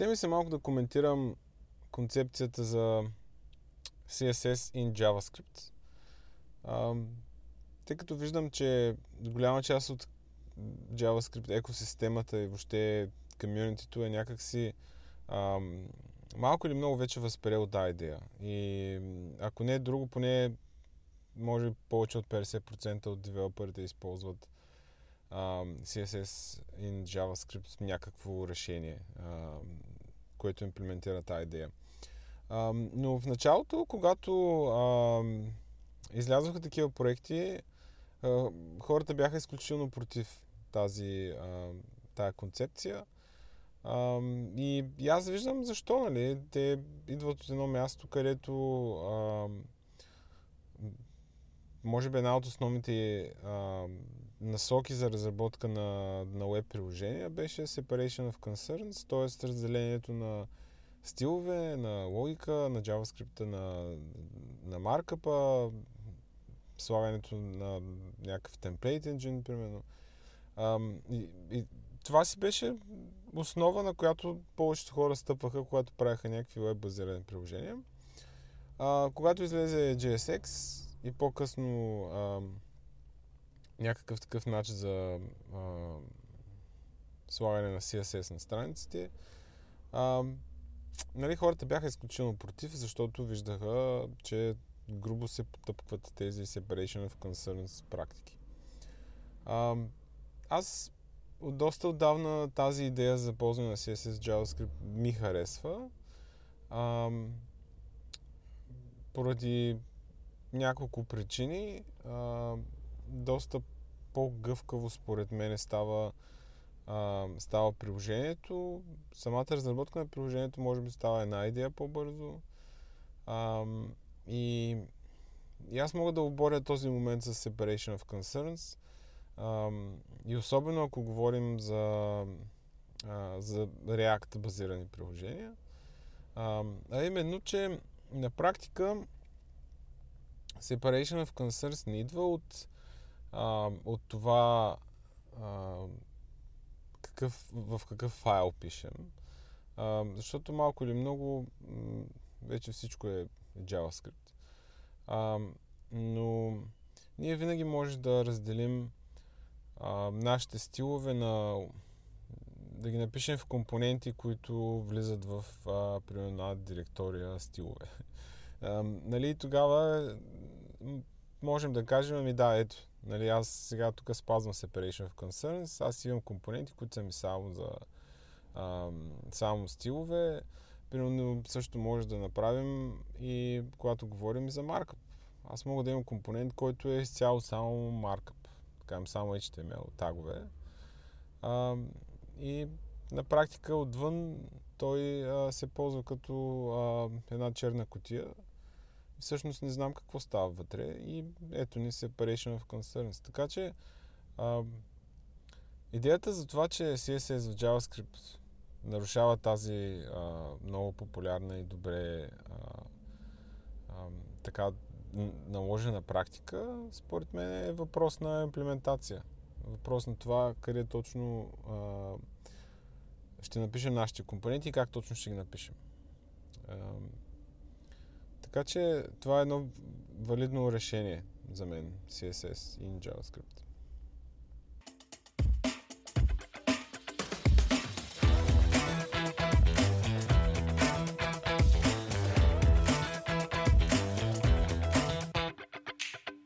ще ми се малко да коментирам концепцията за CSS in JavaScript. А, тъй като виждам, че голяма част от JavaScript екосистемата и въобще комьюнитито е някакси а, малко или много вече възприел тази идея. И ако не е друго, поне може повече от 50% от девелоперите използват uh, CSS in JavaScript някакво решение, uh, което имплементира тази идея. Uh, но в началото, когато uh, излязоха такива проекти, uh, хората бяха изключително против тази, uh, тази концепция. Uh, и, и аз виждам защо, нали? Те идват от едно място, където uh, може би една от основните а, насоки за разработка на, на веб приложения беше Separation of Concerns, т.е. разделението на стилове, на логика, на JavaScript, на, на маркъпа, слагането на някакъв темплейт engine, примерно. А, и, и това си беше основа, на която повечето хора стъпваха, когато правяха някакви веб-базирани приложения. А, когато излезе JSX, и по-късно а, някакъв такъв начин за а, слагане на CSS на страниците. А, нали, хората бяха изключително против, защото виждаха, че грубо се потъпкват тези separation of concerns практики. А, аз от доста отдавна тази идея за ползване на CSS JavaScript ми харесва. А, поради няколко причини. А, доста по-гъвкаво според мен става, а, става приложението. Самата разработка на приложението може би става една идея по-бързо. А, и, и аз мога да оборя този момент с Separation of Concerns. А, и особено ако говорим за, а, за React базирани приложения. А, а именно, че на практика Separation of Concerns не идва от, а, от това а, какъв, в какъв файл пишем. А, защото малко или много м- вече всичко е JavaScript. А, но ние винаги може да разделим а, нашите стилове на да ги напишем в компоненти, които влизат в, а, примерно, директория стилове. А, нали, тогава можем да кажем, ами да, ето, нали, аз сега тук спазвам Separation of Concerns, аз имам компоненти, които са ми само за а, само стилове. Примерно също може да направим и когато говорим за маркъп. Аз мога да имам компонент, който е изцяло само маркъп. Така само HTML, тагове. А, и на практика отвън той а, се ползва като а, една черна котия, всъщност не знам какво става вътре и ето ни separation of concerns. Така че а, идеята за това, че CSS в JavaScript нарушава тази а, много популярна и добре а, а, така наложена практика, според мен е въпрос на имплементация. Въпрос на това къде точно а, ще напишем нашите компоненти и как точно ще ги напишем. А, така че това е едно валидно решение за мен, CSS и JavaScript.